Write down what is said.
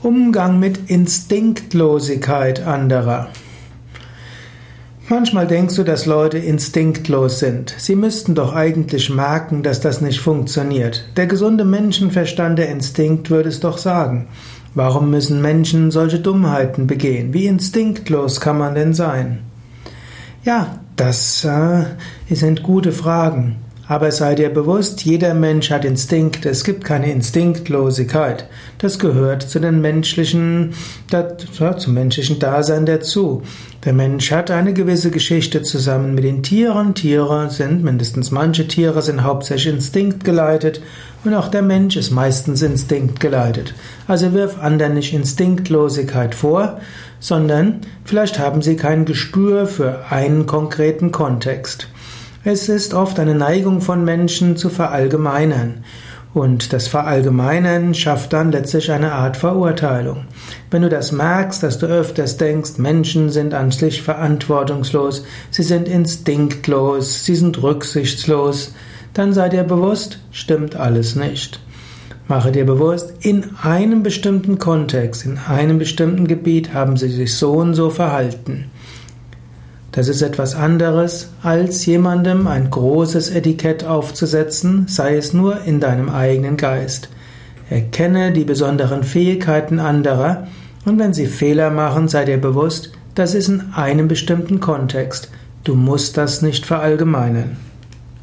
Umgang mit Instinktlosigkeit anderer. Manchmal denkst du, dass Leute instinktlos sind. Sie müssten doch eigentlich merken, dass das nicht funktioniert. Der gesunde Menschenverstand, der Instinkt würde es doch sagen. Warum müssen Menschen solche Dummheiten begehen? Wie instinktlos kann man denn sein? Ja, das äh, sind gute Fragen. Aber sei dir bewusst, jeder Mensch hat Instinkte. Es gibt keine Instinktlosigkeit. Das gehört zu den menschlichen, zum menschlichen Dasein dazu. Der Mensch hat eine gewisse Geschichte zusammen mit den Tieren. Tiere sind, mindestens manche Tiere sind hauptsächlich instinktgeleitet und auch der Mensch ist meistens instinktgeleitet. Also wirf anderen nicht Instinktlosigkeit vor, sondern vielleicht haben sie kein Gespür für einen konkreten Kontext. Es ist oft eine Neigung von Menschen zu verallgemeinern. Und das Verallgemeinern schafft dann letztlich eine Art Verurteilung. Wenn du das merkst, dass du öfters denkst, Menschen sind an sich verantwortungslos, sie sind instinktlos, sie sind rücksichtslos, dann sei dir bewusst, stimmt alles nicht. Mache dir bewusst, in einem bestimmten Kontext, in einem bestimmten Gebiet haben sie sich so und so verhalten. Das ist etwas anderes, als jemandem ein großes Etikett aufzusetzen, sei es nur in deinem eigenen Geist. Erkenne die besonderen Fähigkeiten anderer und wenn sie Fehler machen, sei dir bewusst, das ist in einem bestimmten Kontext. Du musst das nicht verallgemeinern.